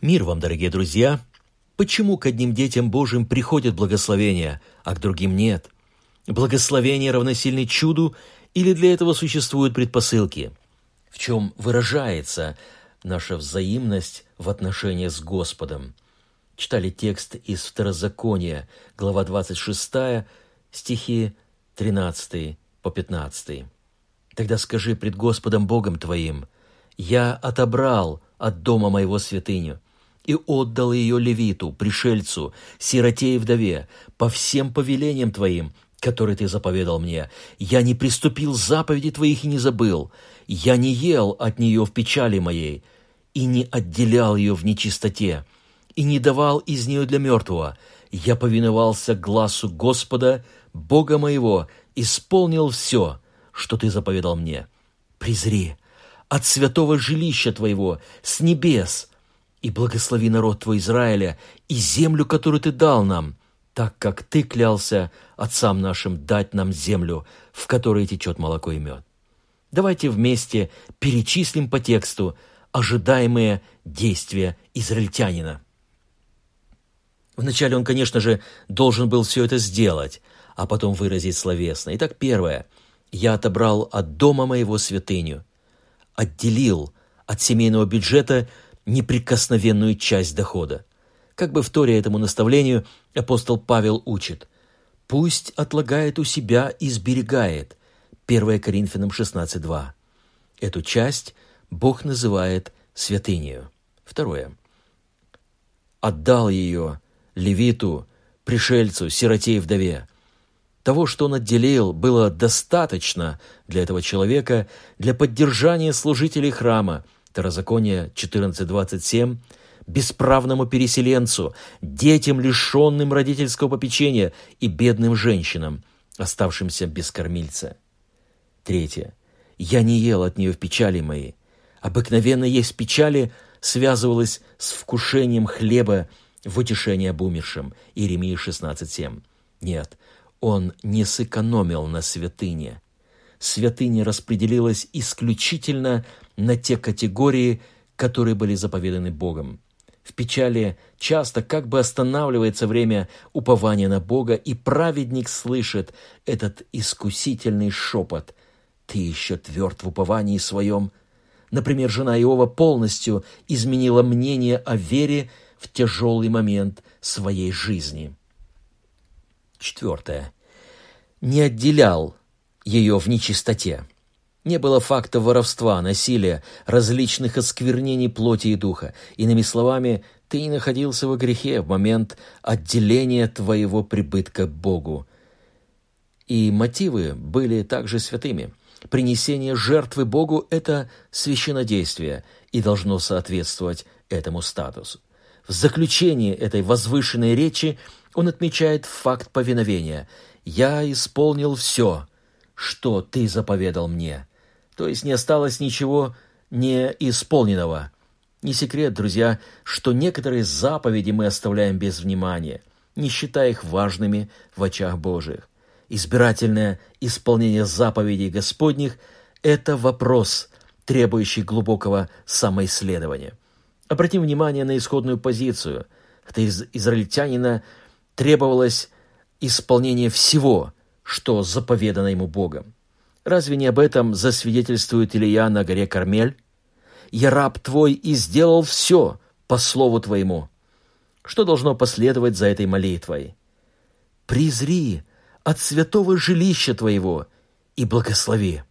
Мир вам, дорогие друзья! Почему к одним детям Божьим приходят благословения, а к другим нет? Благословение равносильно чуду или для этого существуют предпосылки? В чем выражается наша взаимность в отношениях с Господом? Читали текст из Второзакония, глава 26, стихи 13 по 15. «Тогда скажи пред Господом Богом твоим, «Я отобрал от дома моего святыню, и отдал ее левиту, пришельцу, сироте и вдове, по всем повелениям твоим, которые ты заповедал мне. Я не приступил заповеди твоих и не забыл. Я не ел от нее в печали моей, и не отделял ее в нечистоте, и не давал из нее для мертвого. Я повиновался глазу Господа, Бога моего, исполнил все, что ты заповедал мне. Призри от святого жилища твоего, с небес, и благослови народ твой Израиля и землю, которую ты дал нам, так как ты клялся отцам нашим дать нам землю, в которой течет молоко и мед. Давайте вместе перечислим по тексту ожидаемые действия израильтянина. Вначале он, конечно же, должен был все это сделать, а потом выразить словесно. Итак, первое. «Я отобрал от дома моего святыню, отделил от семейного бюджета неприкосновенную часть дохода. Как бы вторя этому наставлению, апостол Павел учит «Пусть отлагает у себя и сберегает» 1 Коринфянам 16.2. Эту часть Бог называет святынею. Второе. Отдал ее левиту, пришельцу, сироте и вдове. Того, что он отделил, было достаточно для этого человека для поддержания служителей храма – Второзаконие 14.27, бесправному переселенцу, детям, лишенным родительского попечения и бедным женщинам, оставшимся без кормильца. Третье. Я не ел от нее в печали моей. Обыкновенно есть печали связывалось с вкушением хлеба в утешение об умершем. Иеремия 16.7. Нет, он не сэкономил на святыне. Святыня распределилась исключительно на те категории, которые были заповеданы Богом. В печали часто как бы останавливается время упования на Бога, и праведник слышит этот искусительный шепот «Ты еще тверд в уповании своем». Например, жена Иова полностью изменила мнение о вере в тяжелый момент своей жизни. Четвертое. Не отделял ее в нечистоте. Не было факта воровства, насилия, различных осквернений плоти и духа. Иными словами, ты не находился во грехе в момент отделения твоего прибытка Богу. И мотивы были также святыми. Принесение жертвы Богу – это священнодействие и должно соответствовать этому статусу. В заключении этой возвышенной речи он отмечает факт повиновения. «Я исполнил все, что ты заповедал мне». То есть не осталось ничего неисполненного. Не секрет, друзья, что некоторые заповеди мы оставляем без внимания, не считая их важными в очах Божиих. Избирательное исполнение заповедей Господних – это вопрос, требующий глубокого самоисследования. Обратим внимание на исходную позицию. От израильтянина требовалось исполнение всего, что заповедано ему Богом. Разве не об этом засвидетельствует Илья на горе Кармель? «Я раб твой и сделал все по слову твоему». Что должно последовать за этой молитвой? «Призри от святого жилища твоего и благослови.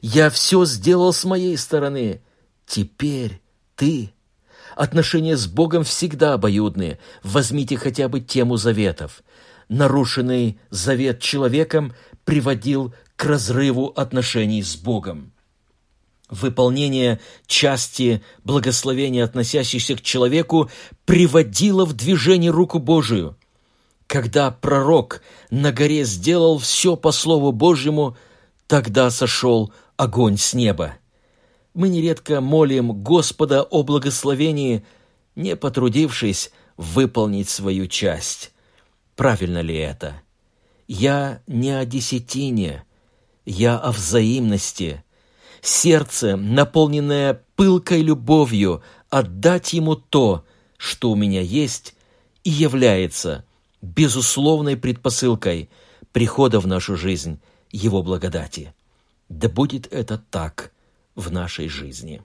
Я все сделал с моей стороны. Теперь ты». Отношения с Богом всегда обоюдны. Возьмите хотя бы тему заветов. Нарушенный завет человеком приводил разрыву отношений с Богом. Выполнение части благословения, относящихся к человеку, приводило в движение руку Божию. Когда пророк на горе сделал все по Слову Божьему, тогда сошел огонь с неба. Мы нередко молим Господа о благословении, не потрудившись выполнить свою часть. Правильно ли это? Я не о десятине, я о взаимности. Сердце, наполненное пылкой любовью, отдать Ему то, что у меня есть, и является безусловной предпосылкой прихода в нашу жизнь Его благодати. Да будет это так в нашей жизни.